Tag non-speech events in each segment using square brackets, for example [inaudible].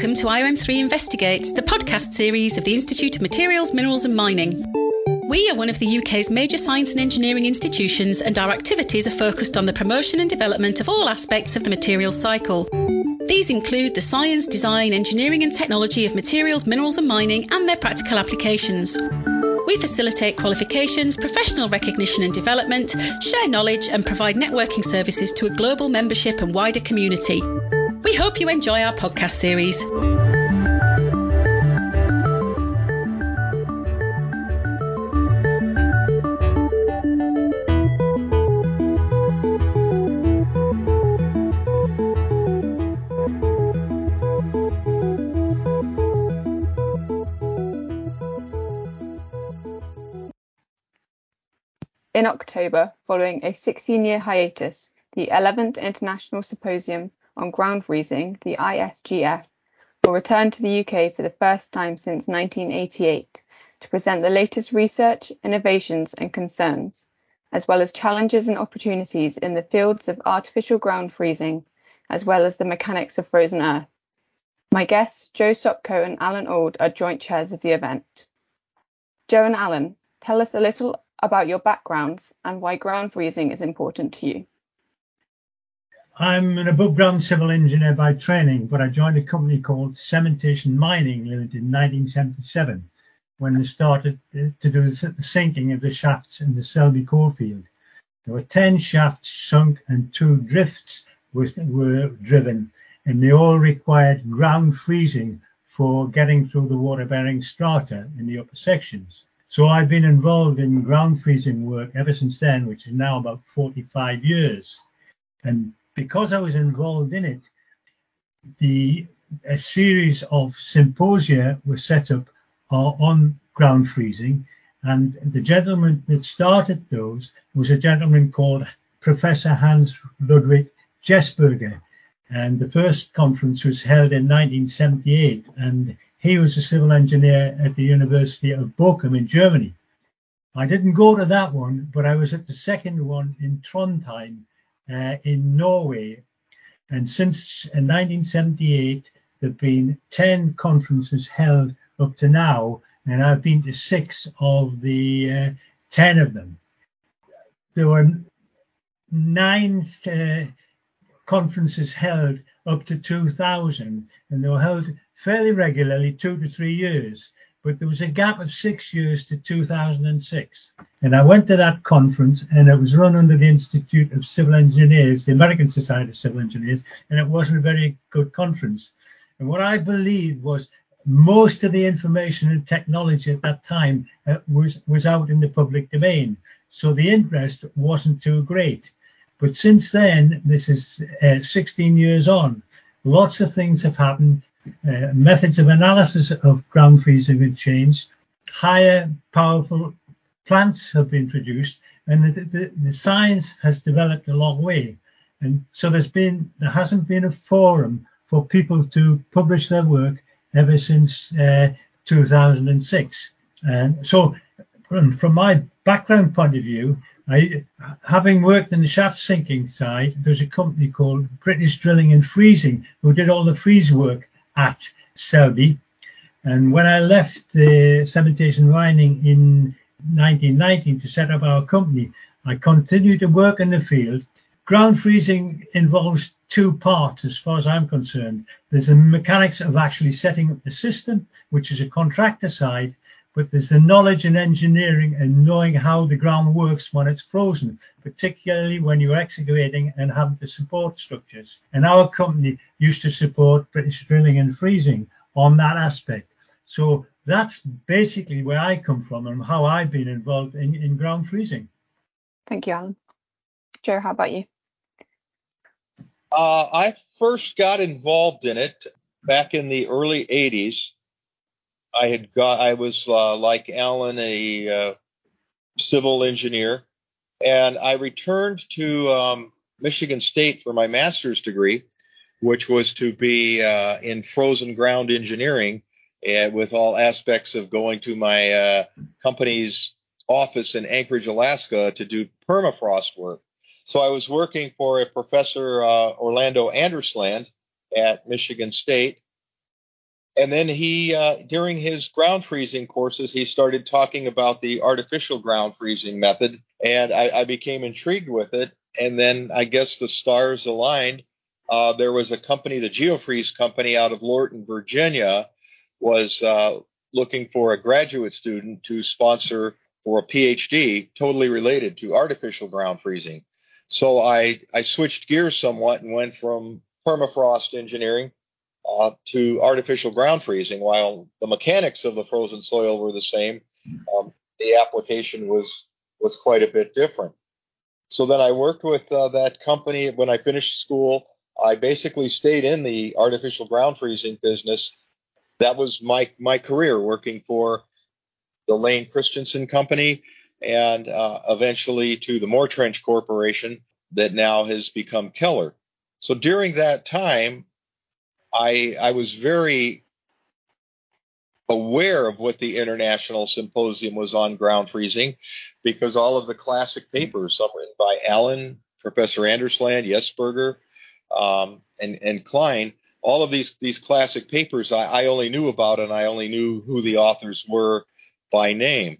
welcome to IOM3 Investigates, the podcast series of the Institute of Materials, Minerals and Mining. We are one of the UK's major science and engineering institutions, and our activities are focused on the promotion and development of all aspects of the materials cycle. These include the science, design, engineering, and technology of materials, minerals, and mining, and their practical applications. We facilitate qualifications, professional recognition and development, share knowledge, and provide networking services to a global membership and wider community. We hope you enjoy our podcast series. In October, following a 16 year hiatus, the 11th International Symposium on ground freezing, the ISGF, will return to the UK for the first time since 1988 to present the latest research, innovations and concerns, as well as challenges and opportunities in the fields of artificial ground freezing, as well as the mechanics of frozen earth. My guests, Joe Sopko and Alan Auld, are joint chairs of the event. Joe and Alan, tell us a little about your backgrounds and why ground freezing is important to you. I'm an above ground civil engineer by training, but I joined a company called Cementation Mining Limited in 1977 when they started to do the sinking of the shafts in the Selby coalfield. There were 10 shafts sunk and two drifts were, were driven, and they all required ground freezing for getting through the water bearing strata in the upper sections. So I've been involved in ground freezing work ever since then, which is now about 45 years. And because I was involved in it, the a series of symposia were set up uh, on ground freezing, and the gentleman that started those was a gentleman called Professor Hans Ludwig Jesberger, and the first conference was held in 1978, and he was a civil engineer at the University of Bochum in Germany. I didn't go to that one, but I was at the second one in Trondheim uh, in Norway. And since 1978, there have been 10 conferences held up to now, and I've been to six of the uh, 10 of them. There were nine uh, conferences held up to 2000, and they were held fairly regularly, two to three years but there was a gap of six years to 2006. And I went to that conference, and it was run under the Institute of Civil Engineers, the American Society of Civil Engineers, and it wasn't a very good conference. And what I believed was most of the information and technology at that time uh, was was out in the public domain, so the interest wasn't too great. But since then, this is uh, 16 years on, lots of things have happened uh, methods of analysis of ground freezing have changed. Higher powerful plants have been produced, and the, the, the, science has developed a long way. And so there's been there hasn't been a forum for people to publish their work ever since uh, 2006. And so, from, my background point of view, I, having worked in the shaft sinking side, there's a company called British Drilling and Freezing who did all the freeze work at Selby. And when I left the cementation mining in 1919 to set up our company, I continued to work in the field. Ground freezing involves two parts as far as I'm concerned. There's the mechanics of actually setting up the system, which is a contractor side, but there's the knowledge and engineering and knowing how the ground works when it's frozen, particularly when you're excavating and having to support structures. And our company used to support British drilling and freezing on that aspect. So that's basically where I come from and how I've been involved in, in ground freezing. Thank you, Alan. Joe, how about you? Uh, I first got involved in it back in the early 80s I had got, I was uh, like Alan, a uh, civil engineer, and I returned to um, Michigan State for my master's degree, which was to be uh, in frozen ground engineering, and with all aspects of going to my uh, company's office in Anchorage, Alaska, to do permafrost work. So I was working for a professor, uh, Orlando Andersland, at Michigan State And then he, uh, during his ground freezing courses, he started talking about the artificial ground freezing method, and I, I became intrigued with it. And then I guess the stars aligned. Uh, there was a company, the Geofreeze company out of Lorton, Virginia, was uh, looking for a graduate student to sponsor for a PhD totally related to artificial ground freezing. So I, I switched gears somewhat and went from permafrost engineering uh, to artificial ground freezing. While the mechanics of the frozen soil were the same, um, the application was was quite a bit different. So then I worked with uh, that company when I finished school. I basically stayed in the artificial ground freezing business. That was my my career working for the Layne Christensen Company and uh, eventually to the Moretrench Corporation that now has become Keller. So during that time, I I was very aware of what the international symposium was on ground freezing because all of the classic papers, some written by Allen, Professor Andersland, Jesberger, um, and, and Klein, all of these these classic papers I, I, only knew about and I only knew who the authors were by name.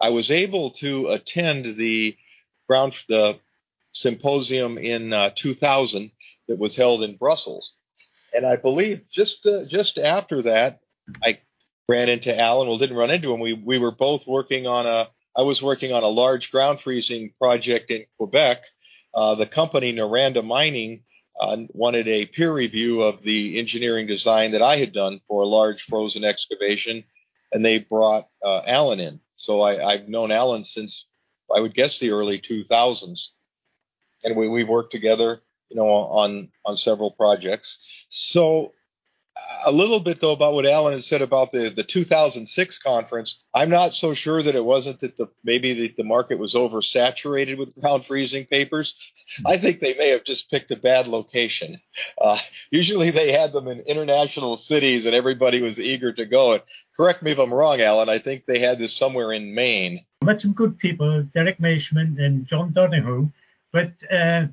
I was able to attend the ground the symposium in uh, 2000 that was held in Brussels, and I believe just uh, just after that, I ran into Alan. Well, didn't run into him. We we were both working on a. I was working on a large ground freezing project in Quebec. Uh, the company Noranda Mining uh, wanted a peer review of the engineering design that I had done for a large frozen excavation, and they brought uh, Alan in. So I, have known Alan since I would guess the early 2000s, and we, we've worked together you know, on on several projects. So a little bit though about what Alan has said about the the 2006 conference. I'm not so sure that it wasn't that the maybe the, the market was oversaturated with ground freezing papers. I think they may have just picked a bad location. Uh, usually they had them in international cities and everybody was eager to go. And correct me if I'm wrong, Alan. I think they had this somewhere in Maine. Met some good people, Derek Maishman and John Donoghue, but. Uh,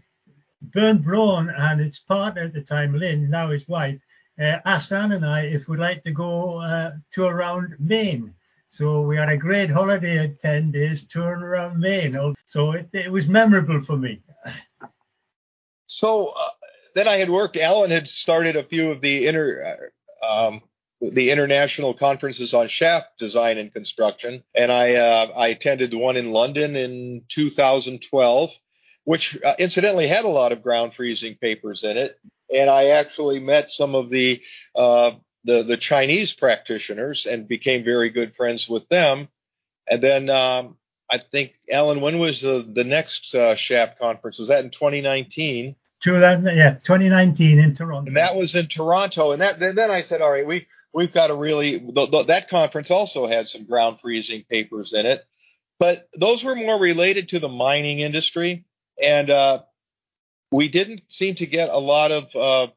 Bernd Braun and his partner at the time, Lynn, now his wife, uh, asked Anne and I if we'd like to go uh, tour around Maine. So we had a great holiday of 10 days touring around Maine. So it, it was memorable for me. So uh, then I had worked, Alan had started a few of the inter, uh, um, the international conferences on shaft design and construction, and I uh, I attended the one in London in 2012 which uh, incidentally had a lot of ground freezing papers in it. And I actually met some of the uh, the, the Chinese practitioners and became very good friends with them. And then um, I think Alan, when was the the next uh, SHAP conference? Was that in 2019? 2000, yeah, 2019 in Toronto. And that was in Toronto. And that then I said, all right, we we've got to really the, the, that conference also had some ground freezing papers in it, but those were more related to the mining industry and uh, we didn't seem to get a lot of uh,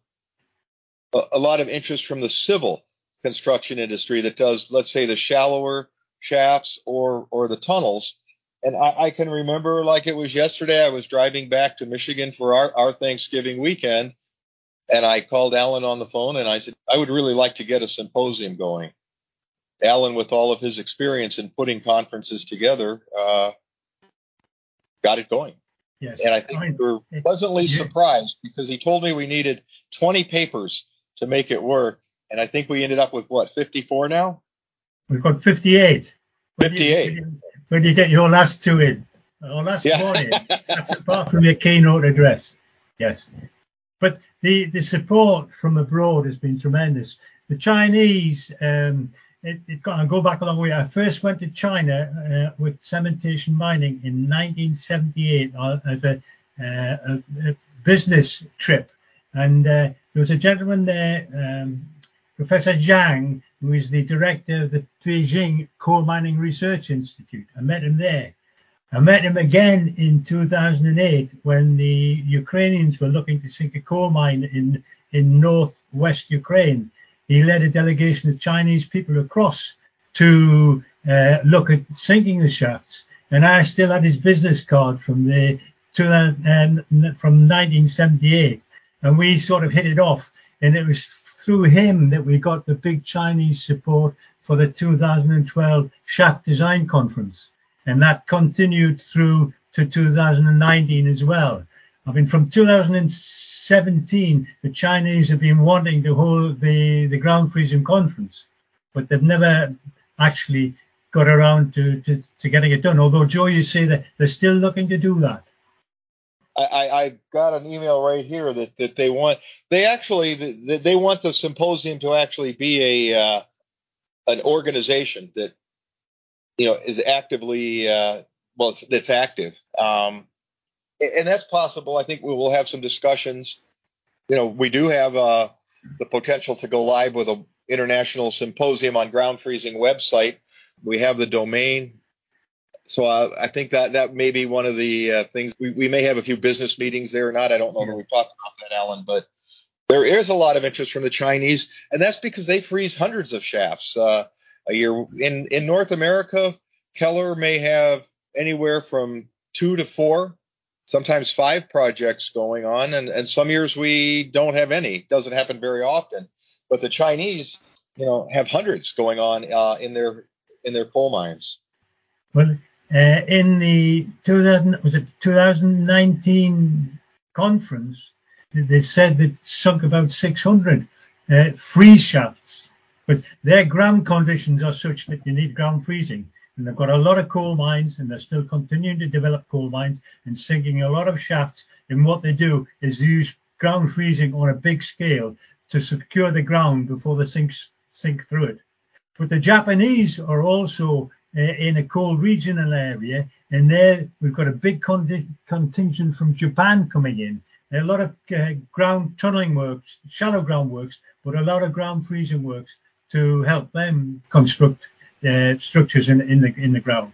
a lot of interest from the civil construction industry that does, let's say, the shallower shafts or or the tunnels. And I, I can remember like it was yesterday. I was driving back to Michigan for our, our Thanksgiving weekend, and I called Alan on the phone and I said I would really like to get a symposium going. Alan, with all of his experience in putting conferences together, uh, got it going. Yes. And I think we were pleasantly surprised because he told me we needed 20 papers to make it work. And I think we ended up with what, 54 now? We've got 58. 58. When you, get your last two in, or last yeah. one in, [laughs] that's apart from your keynote address. Yes. But the, the support from abroad has been tremendous. The Chinese, um, it, it got, I go back a long way. I first went to China uh, with cementation mining in 1978 uh, as a, uh, a, a, business trip, and uh, there was a gentleman there, um, Professor Zhang, who is the director of the Beijing Coal Mining Research Institute. I met him there. I met him again in 2008 when the Ukrainians were looking to sink a coal mine in in northwest Ukraine he led a delegation of Chinese people across to uh, look at sinking the shafts. And I still had his business card from the to, um, from 1978, and we sort of hit it off. And it was through him that we got the big Chinese support for the 2012 Shaft Design Conference. And that continued through to 2019 as well. I mean, from 2017, the Chinese have been wanting to hold the, the ground freezing conference, but they've never actually got around to, to, to getting it done. Although, Joe, you say that they're still looking to do that. I, I got an email right here that, that they want they actually they want the symposium to actually be a uh, an organization that you know is actively uh, well that's active um, and that's possible. I think we will have some discussions. You know, we do have uh, the potential to go live with an international symposium on ground freezing website. We have the domain so uh, I think that that may be one of the uh, things we, we may have a few business meetings there or not. I don't know that we've talked about that, Alan, but there is a lot of interest from the Chinese, and that's because they freeze hundreds of shafts uh, a year. In in North America, Keller may have anywhere from two to four, sometimes five projects going on, and, and some years we don't have any. Doesn't happen very often, but the Chinese, you know, have hundreds going on uh, in their in their coal mines. Well, uh, in the 2000 was it 2019 conference, they said that sunk about 600 uh, freeze shafts, but their ground conditions are such that you need ground freezing. And they've got a lot of coal mines, and they're still continuing to develop coal mines and sinking a lot of shafts. And what they do is use ground freezing on a big scale to secure the ground before they sink sink through it. But the Japanese are also uh, in a cold regional area, and there we've got a big con- contingent from Japan coming in. A lot of uh, ground tunneling works, shallow ground works, but a lot of ground freezing works to help them construct uh, structures in, in the in the ground.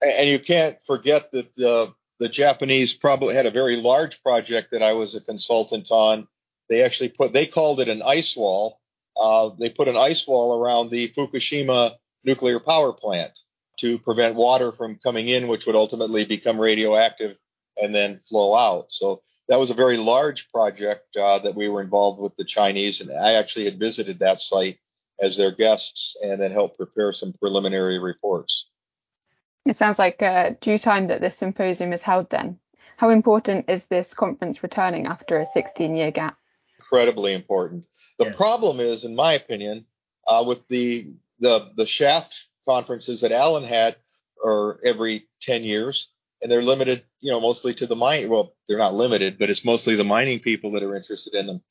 And you can't forget that the the Japanese probably had a very large project that I was a consultant on. They actually put they called it an ice wall. Uh, they put an ice wall around the Fukushima nuclear power plant to prevent water from coming in, which would ultimately become radioactive and then flow out. So that was a very large project uh, that we were involved with the Chinese, and I actually had visited that site as their guests and then help prepare some preliminary reports. It sounds like uh, due time that this symposium is held then. How important is this conference returning after a 16 year gap? Incredibly important. The yeah. problem is, in my opinion, uh, with the, the the shaft conferences that Alan had are every 10 years, and they're limited, you know, mostly to the mine. Well, they're not limited, but it's mostly the mining people that are interested in them.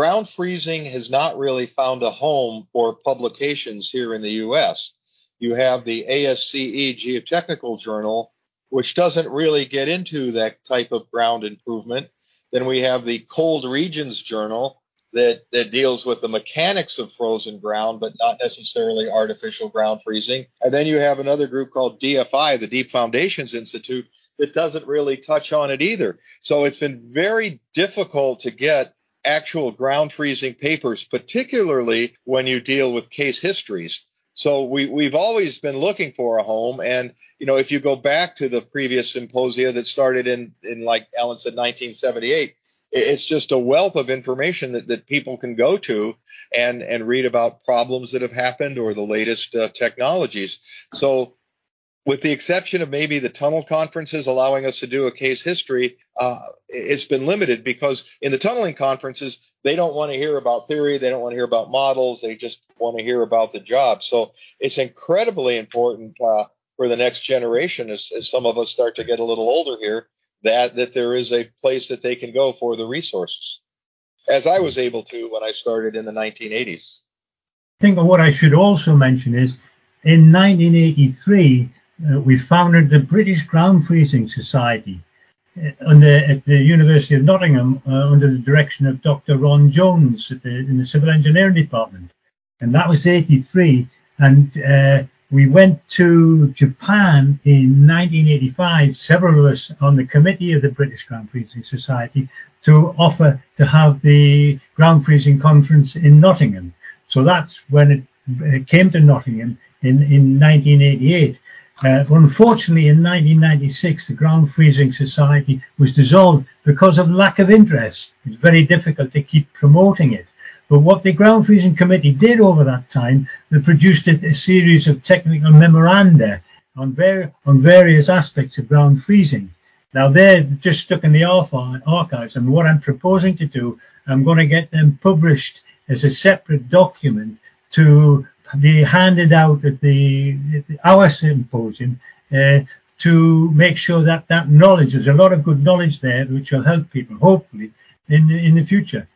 Ground freezing has not really found a home for publications here in the U.S. You have the ASCE Geotechnical Journal, which doesn't really get into that type of ground improvement. Then we have the Cold Regions Journal, that, that deals with the mechanics of frozen ground, but not necessarily artificial ground freezing. And then you have another group called DFI, the Deep Foundations Institute, that doesn't really touch on it either. So it's been very difficult to get actual ground freezing papers, particularly when you deal with case histories. So we, we've always been looking for a home. And, you know, if you go back to the previous symposia that started in, in like Alan said, 1978, it's just a wealth of information that, that people can go to and and read about problems that have happened or the latest uh, technologies. So, with the exception of maybe the tunnel conferences allowing us to do a case history, uh, it's been limited because in the tunneling conferences they don't want to hear about theory, they don't want to hear about models, they just want to hear about the job. So it's incredibly important uh, for the next generation as, as some of us start to get a little older here that that there is a place that they can go for the resources, as I was able to when I started in the 1980s. I think what I should also mention is in 1983 uh, we founded the British Ground Freezing Society uh, under, at the University of Nottingham uh, under the direction of Dr. Ron Jones the, in the Civil Engineering Department, and that was 83. And uh, we went to Japan in 1985, several of us on the committee of the British Ground Freezing Society, to offer to have the ground freezing conference in Nottingham. So that's when it, came to Nottingham in, in 1988. Uh, unfortunately, in 1996, the Ground Freezing Society was dissolved because of lack of interest. It's very difficult to keep promoting it. But what the ground freezing committee did over that time, they produced a, a series of technical memoranda on, ver- on various aspects of ground freezing. Now they're just stuck in the archives, and what I'm proposing to do, I'm going to get them published as a separate document to be handed out at the, at the our symposium uh, to make sure that that knowledge, there's a lot of good knowledge there, which will help people, hopefully, in in the future.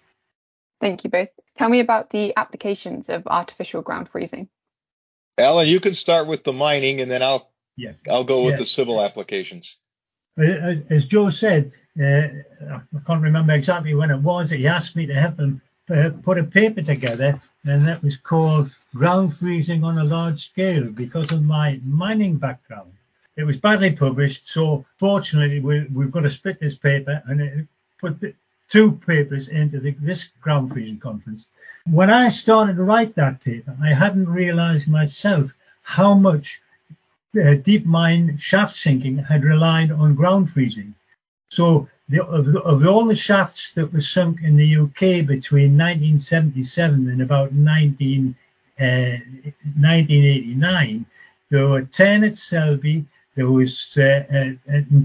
Thank you both. Tell me about the applications of artificial ground freezing. Alan, you can start with the mining, and then I'll yes. I'll go with yes. the civil applications. As Joe said, uh, I can't remember exactly when it was. He asked me to help him uh, put a paper together, and that was called "Ground Freezing on a Large Scale" because of my mining background. It was badly published, so fortunately we, have got to split this paper and put the, two papers into the, this ground freezing conference. When I started to write that paper, I hadn't realized myself how much uh, deep mine shaft sinking had relied on ground freezing. So the, of, the, of all the shafts that were sunk in the UK between 1977 and about 19, uh, 1989, there were 10 at Selby, there was uh, uh,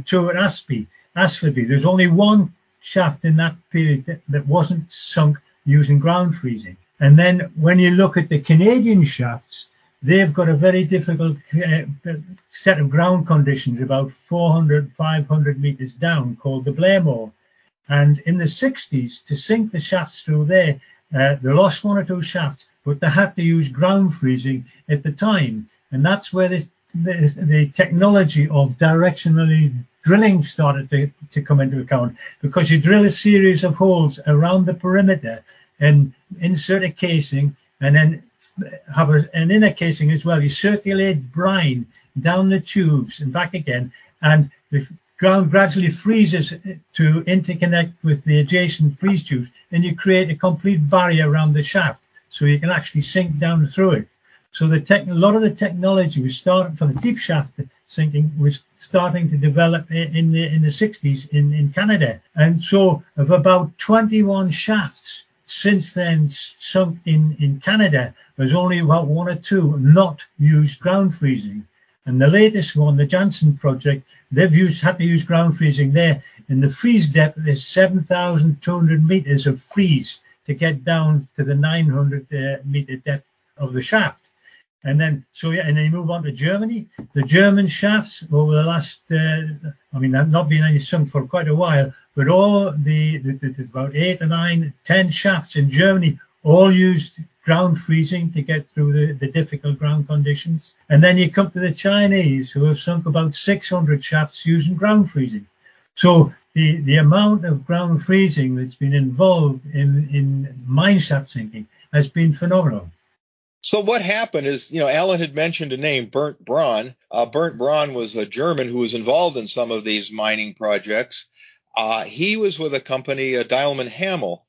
two at Aspy, Asfordby. There's only one shaft in that period that, that wasn't sunk using ground freezing. And then when you look at the Canadian shafts, they've got a very difficult uh, set of ground conditions about 400, 500 meters down called the Blairmore. And in the 60s, to sink the shafts through there, uh, they lost one or two shafts, but they had to use ground freezing at the time. And that's where the, the, the technology of directionally drilling started to, to come into account because you drill a series of holes around the perimeter and insert a casing and then have a, an inner casing as well. You circulate brine down the tubes and back again, and the ground gradually freezes to interconnect with the adjacent freeze tubes, and you create a complete barrier around the shaft so you can actually sink down through it. So the tech, a lot of the technology was started for the deep shaft sinking was starting to develop in the in the 60s in, in Canada. And so of about 21 shafts since then sunk in, in Canada, there's only about one or two not used ground freezing. And the latest one, the Jansen project, they've used had to use ground freezing there. And the freeze depth is 7,200 meters of freeze to get down to the 900 uh, meter depth of the shaft. And then, so yeah, and then you move on to Germany. The German shafts over the last, uh, I mean, not been any sunk for quite a while, but all the, the, the, about eight or nine, ten shafts in Germany all used ground freezing to get through the, the difficult ground conditions. And then you come to the Chinese who have sunk about 600 shafts using ground freezing. So the, the amount of ground freezing that's been involved in, in mine shaft sinking has been phenomenal. So what happened is, you know, Alan had mentioned a name, Bernd Braun. Uh, Bernd Braun was a German who was involved in some of these mining projects. Uh, he was with a company, uh, Deilmann Haniel.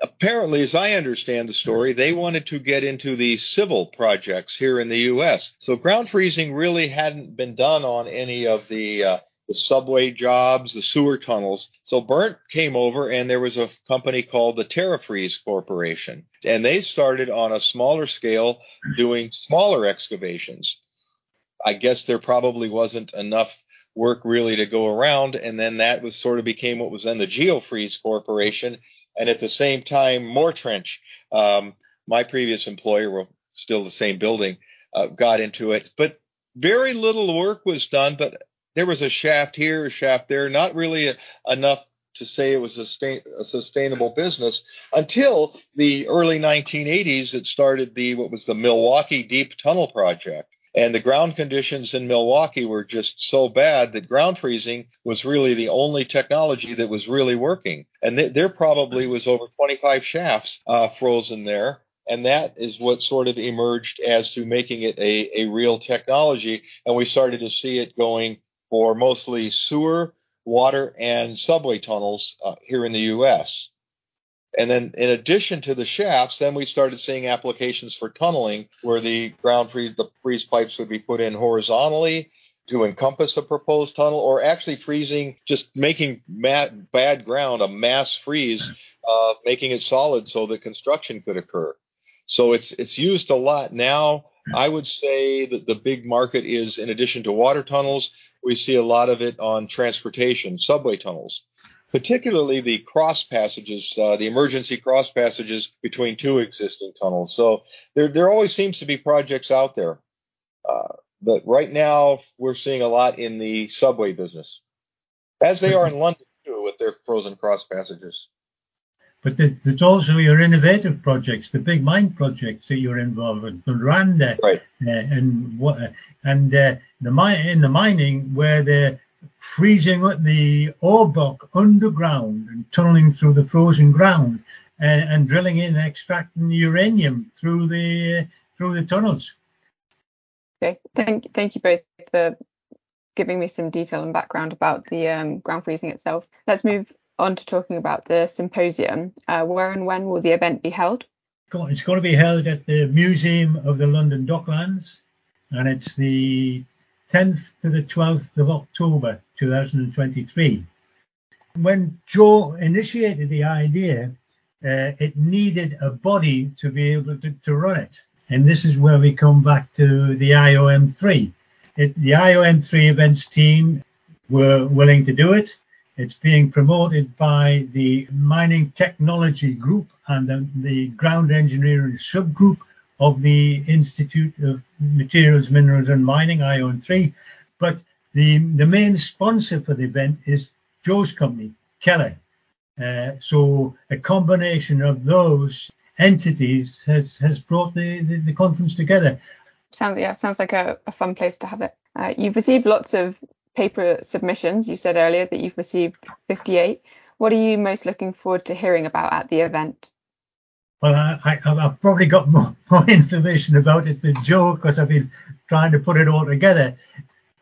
Apparently, as I understand the story, they wanted to get into the civil projects here in the U.S. So ground freezing really hadn't been done on any of the uh, the subway jobs, the sewer tunnels. So Bernd came over and there was a company called the TerraFreeze Corporation. And they started on a smaller scale doing smaller excavations. I guess there probably wasn't enough work really to go around. And then that was sort of became what was then the Geofreeze Corporation. And at the same time, Moretrench, um, my previous employer, well, still the same building, uh, got into it. But very little work was done, but there was a shaft here, a shaft there, not really a, enough to say it was a, sustain, a, sustainable business until the early 1980s. It started the what was the Milwaukee Deep Tunnel Project. And the ground conditions in Milwaukee were just so bad that ground freezing was really the only technology that was really working. And th- there probably was over 25 shafts uh, frozen there. And that is what sort of emerged as to making it a, a real technology. And we started to see it going for mostly sewer, water, and subway tunnels uh, here in the U.S. And then, in addition to the shafts, then we started seeing applications for tunneling, where the ground freeze, the freeze pipes would be put in horizontally to encompass a proposed tunnel, or actually freezing, just making bad ground a mass freeze uh, making it solid so that construction could occur. So it's it's used a lot now. I would say that the big market is, in addition to water tunnels, we see a lot of it on transportation, subway tunnels, particularly the cross passages, uh, the emergency cross passages between two existing tunnels. So there there always seems to be projects out there. Uh, but right now we're seeing a lot in the subway business, as they are in [laughs] London too, with their frozen cross passages. But there's also your innovative projects, the big mine projects that you're involved in, the Rwanda, right. uh, and what, and uh, the mine in the mining where they're freezing the ore block underground and tunneling through the frozen ground and, uh, and drilling in and extracting uranium through the uh, through the tunnels. Okay, thank thank you both for giving me some detail and background about the um, ground freezing itself. Let's move on to talking about the symposium. Uh, where and when will the event be held? It's going to be held at the Museum of the London Docklands, and it's the 10th to the 12th of October 2023. When Joe initiated the idea, uh, it needed a body to be able to, to run it. And this is where we come back to the IOM3. It, the IOM3 events team were willing to do it. It's being promoted by the Mining Technology Group and the, the Ground Engineering Subgroup of the Institute of Materials, Minerals and Mining, IOM3. But the, the main sponsor for the event is Joe's company, Keller. Uh, so a combination of those entities has has brought the, the, the conference together. Sounds yeah, sounds like a, a fun place to have it. Uh, you've received lots of paper submissions. You said earlier that you've received 58. What are you most looking forward to hearing about at the event? Well, I, have probably got [laughs] more, more information about it than Joe because I've been trying to put it all together.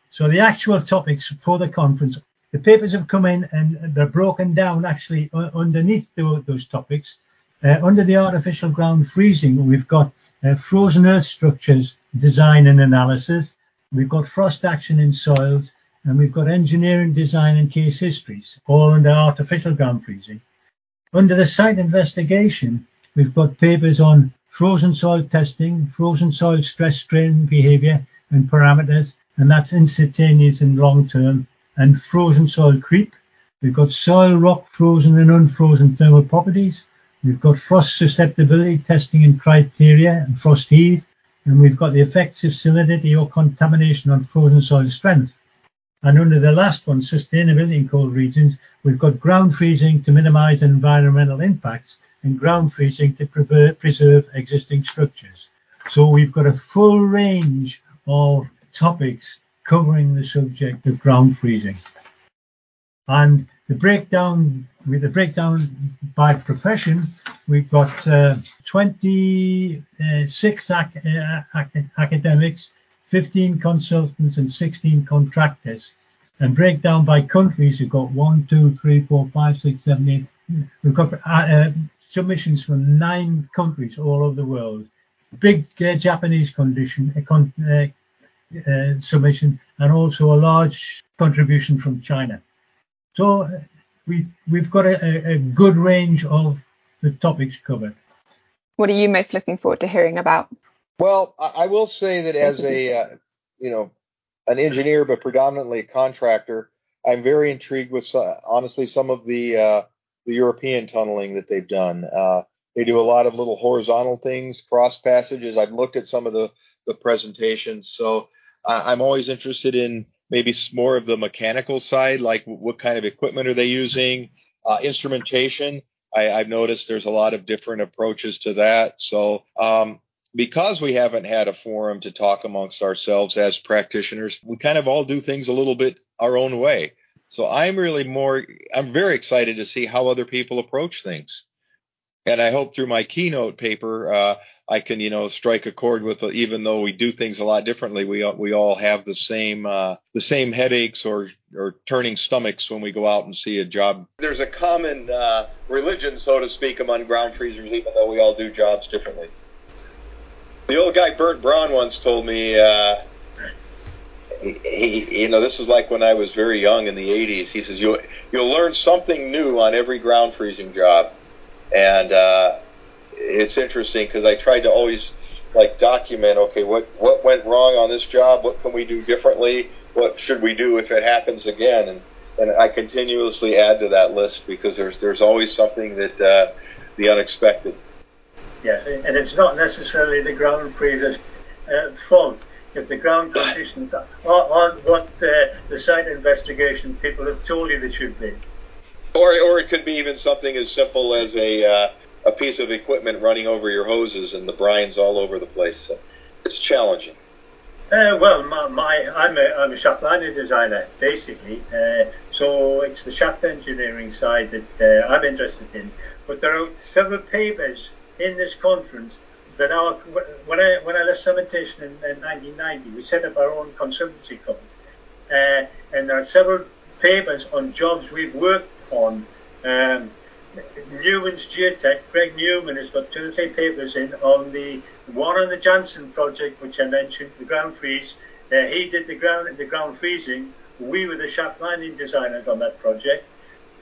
So the actual topics for the conference, the papers have come in and they're broken down actually underneath those, those topics. Uh, under the artificial ground freezing, we've got uh, frozen earth structures design and analysis. We've got frost action in soils, and we've got engineering design and case histories, all under artificial ground freezing. Under the site investigation, we've got papers on frozen soil testing, frozen soil stress strain behavior and parameters, and that's instantaneous and long term, and frozen soil creep. We've got soil rock frozen and unfrozen thermal properties, We've got frost susceptibility testing and criteria and frost heave, and we've got the effects of salinity or contamination on frozen soil strength. And under the last one, sustainability in cold regions, we've got ground freezing to minimize environmental impacts and ground freezing to preserve existing structures. So we've got a full range of topics covering the subject of ground freezing. And the breakdown with the breakdown by profession, we've got uh, 26 ac- uh, academics, 15 consultants, and 16 contractors. And breakdown by countries, we've got one, two, three, four, five, six, seven, eight. We've got uh, uh submissions from nine countries all over the world. Big uh, Japanese condition, con- submission, and also a large contribution from China. So we we've got a, a good range of the topics covered. What are you most looking forward to hearing about? Well, I will say that as a uh, you know an engineer, but predominantly a contractor, I'm very intrigued with uh, honestly some of the uh, the European tunneling that they've done. Uh, they do a lot of little horizontal things, cross passages. I've looked at some of the the presentations, so I'm always interested in maybe more of the mechanical side, like what kind of equipment are they using, uh, instrumentation. I, have noticed there's a lot of different approaches to that. So, um, because we haven't had a forum to talk amongst ourselves as practitioners, we kind of all do things a little bit our own way. So I'm really more, I'm very excited to see how other people approach things. And I hope through my keynote paper, uh, I can, you know, strike a chord with, even though we do things a lot differently, we we all have the same uh, the same headaches or or turning stomachs when we go out and see a job. There's a common uh, religion, so to speak, among ground freezers, even though we all do jobs differently. The old guy Bernd Braun once told me, uh, he, he, you know, this was like when I was very young in the 80s. He says, you'll, you'll learn something new on every ground freezing job. and uh, it's interesting because I tried to always like document. Okay, what what went wrong on this job? What can we do differently? What should we do if it happens again? And and I continuously add to that list because there's there's always something that uh, the unexpected. Yes, and it's not necessarily the ground freezer's uh, fault if the ground conditions [coughs] aren't what uh, the site investigation people have told you they should be. Or, or it could be even something as simple as a uh, a piece of equipment running over your hoses and the brines all over the place. So it's challenging. Uh, well, my, my, I'm, a, I'm a shaft lining designer, basically. Uh, so it's the shaft engineering side that uh, I'm interested in. But there are several papers in this conference that our, when I, when I left cementation in, in 1990, we set up our own consultancy company. Uh, and there are several papers on jobs we've worked on. Um, Newman's Geotech, Greg Newman has got two or three papers in on the one on the Jansen project, which I mentioned, the ground freeze. Uh, he did the ground the ground freezing. We were the shaft lining designers on that project.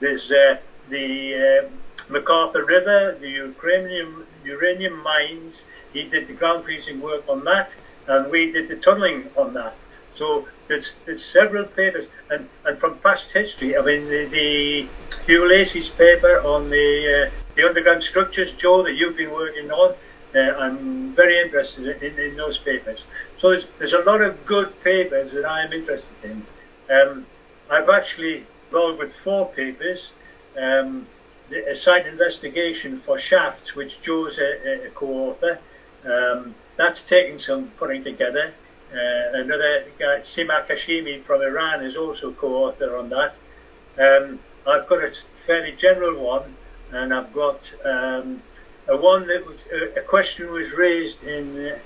There's uh, the McArthur River, the uranium uranium mines. He did the ground freezing work on that, and we did the tunneling on that. So there's, there's several papers, and, and from past history, I mean, the, the Hugh Lacey's paper on the, uh, the underground structures, Joe, that you've been working on, uh, I'm very interested in, in, those papers. So there's, there's a lot of good papers that I'm interested in. Um, I've actually involved with four papers. Um, the, a site investigation for shafts, which Joe's a, a co-author. Um, that's taken some putting together. Uh, another guy, Sima Kashimi from Iran, is also co-author on that. Um, I've got a fairly general one, and I've got um, a one that was, a, question was raised in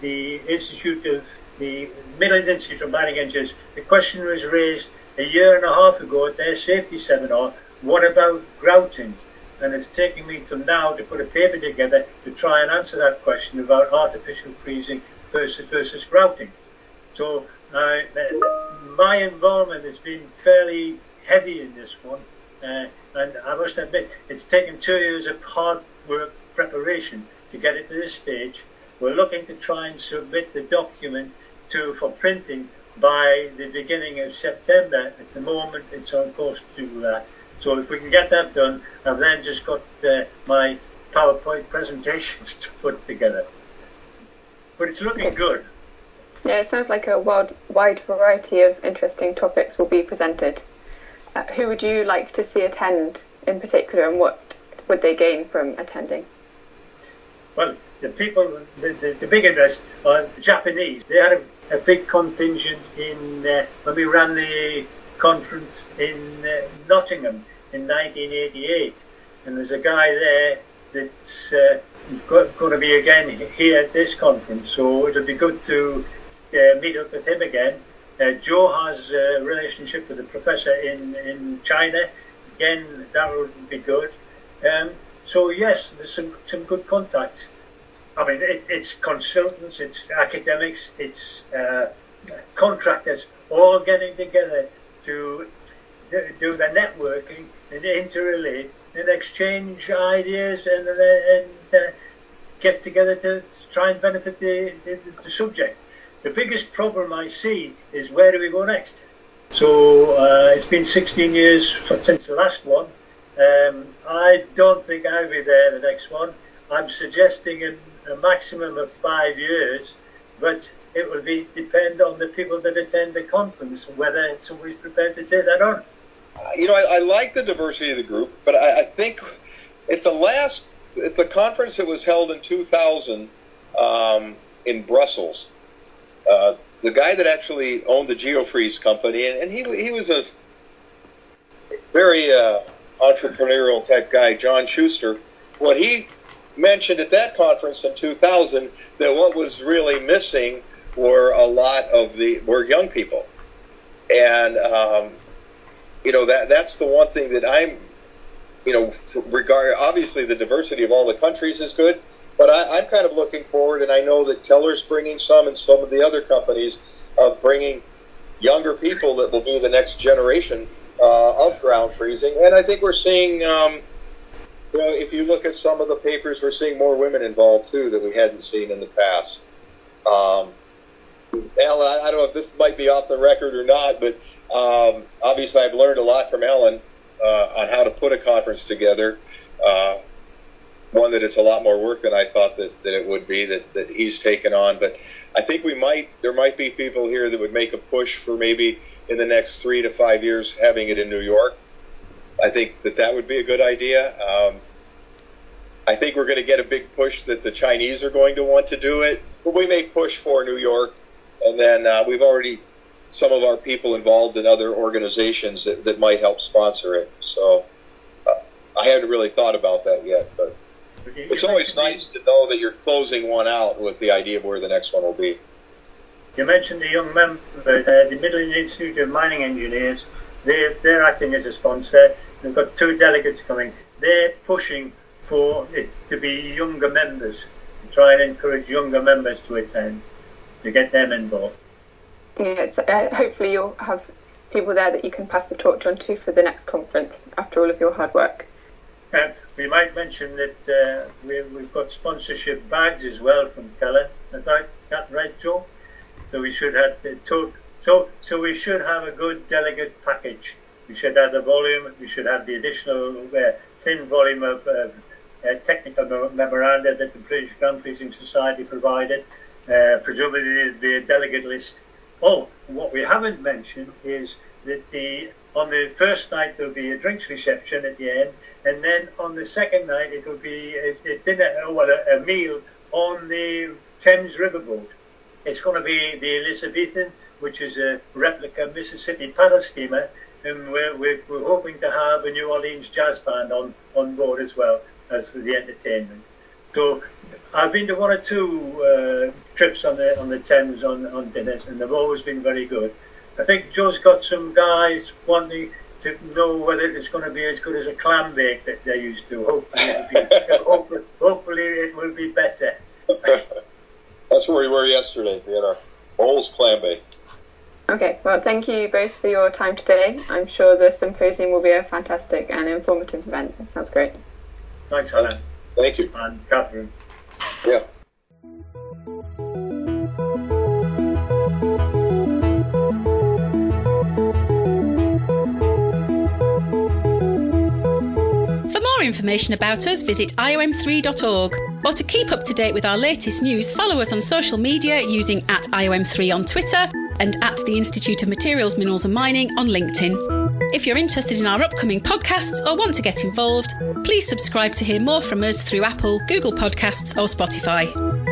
the Institute of the Midlands Institute of Mining Engineers. The question was raised a year and a half ago at their safety seminar. What about grouting? And it's taking me to now to put a paper together to try and answer that question about artificial freezing versus versus grouting. So uh, my involvement has been fairly heavy in this one, uh, and I must admit it's taken two years of hard work preparation to get it to this stage. We're looking to try and submit the document to for printing by the beginning of September. At the moment, it's on course to that. So if we can get that done, I've then just got uh, my PowerPoint presentations [laughs] to put together but it's looking good. Yeah, it sounds like a wide, wide variety of interesting topics will be presented. Uh, who would you like to see attend in particular, and what would they gain from attending? Well, the people, the, the, the big interest are the Japanese. They had a, a big contingent in uh, when we ran the conference in uh, Nottingham in 1988, and there's a guy there that's uh, going to be again here at this conference, so it'll be good to uh, meet up with him again. Uh, Joe has a relationship with a professor in, in China. Again, that would be good. Um, so yes, there's some, some good contacts. I mean, it, it's consultants, it's academics, it's uh, contractors, all getting together to do the networking and interrelate and exchange ideas and, and uh, get together to try and benefit the, the, the, subject. The biggest problem I see is where do we go next? So uh, it's been 16 years since the last one. Um, I don't think I'll be there the next one. I'm suggesting a, a maximum of five years, but it will be depend on the people that attend the conference whether somebody's prepared to take that on. You know, I, I like the diversity of the group, but I, I think at the last at the conference that was held in 2000 um, in Brussels, uh, the guy that actually owned the Geofreeze company, and, and he he was a very uh, entrepreneurial type guy, John Schuster. What he mentioned at that conference in 2000 that what was really missing were a lot of the were young people, and um, you know that that's the one thing that I'm you know, regard obviously the diversity of all the countries is good, but I, am kind of looking forward, and I know that Keller's bringing some, and some of the other companies of bringing younger people that will be the next generation uh, of ground freezing, and I think we're seeing um, you know, if you look at some of the papers, we're seeing more women involved too that we hadn't seen in the past. Um, Alan, I, I don't know if this might be off the record or not, but um, obviously I've learned a lot from Alan uh, on how to put a conference together. Uh, one that it's a lot more work than I thought that, that it would be that, that he's taken on. But I think we might there might be people here that would make a push for maybe in the next three to five years having it in New York. I think that that would be a good idea. Um, I think we're going to get a big push that the Chinese are going to want to do it, but we may push for New York, and then uh, we've already some of our people involved in other organizations that, that might help sponsor it. So uh, I haven't really thought about that yet, but it's always nice to know that you're closing one out with the idea of where the next one will be. You mentioned the young members, uh, the Midland Institute of Mining Engineers. They're, they're acting as a sponsor. They've got two delegates coming. They're pushing for it to be younger members, to try and encourage younger members to attend, to get them involved. Yes, uh, hopefully you'll have people there that you can pass the torch on to for the next conference after all of your hard work. Uh, we might mention that uh, we, have got sponsorship bags as well from Keller. Is that, that right, Joe? So we should have the to, so so we should have a good delegate package. We should have the volume. We should have the additional uh, thin volume of uh, technical memoranda that the British Ground Freezing Society provided. Uh, presumably the delegate list. Oh, what we haven't mentioned is that the on the first night there'll be a drinks reception at the end, and then on the second night it will be a, a dinner, well, a, a meal on the Thames Riverboat. It's going to be the Elizabethan, which is a replica Mississippi paddle steamer, and we're, we're, we're hoping to have a New Orleans jazz band on, on board as well as the entertainment. So I've been to one or two uh, trips on the on the Thames on, on dinners, and they've always been very good. I think Joe's got some guys wanting to know whether it's going to be as good as a clam bake that they used to. Hopefully, it'll be, [laughs] hopefully, hopefully it will be better. [laughs] That's where we were yesterday. We had our Bowles clam bake. Okay, well, thank you both for your time today. I'm sure the symposium will be a fantastic and informative event. It sounds great. Thanks, Alan. Thank you. And Catherine. Yeah. For more information about us, visit iom3.org. Or to keep up to date with our latest news, follow us on social media using at IOM3 on Twitter and at the Institute of Materials, Minerals and Mining on LinkedIn. If you're interested in our upcoming podcasts or want to get involved, please subscribe to hear more from us through Apple, Google Podcasts, or Spotify.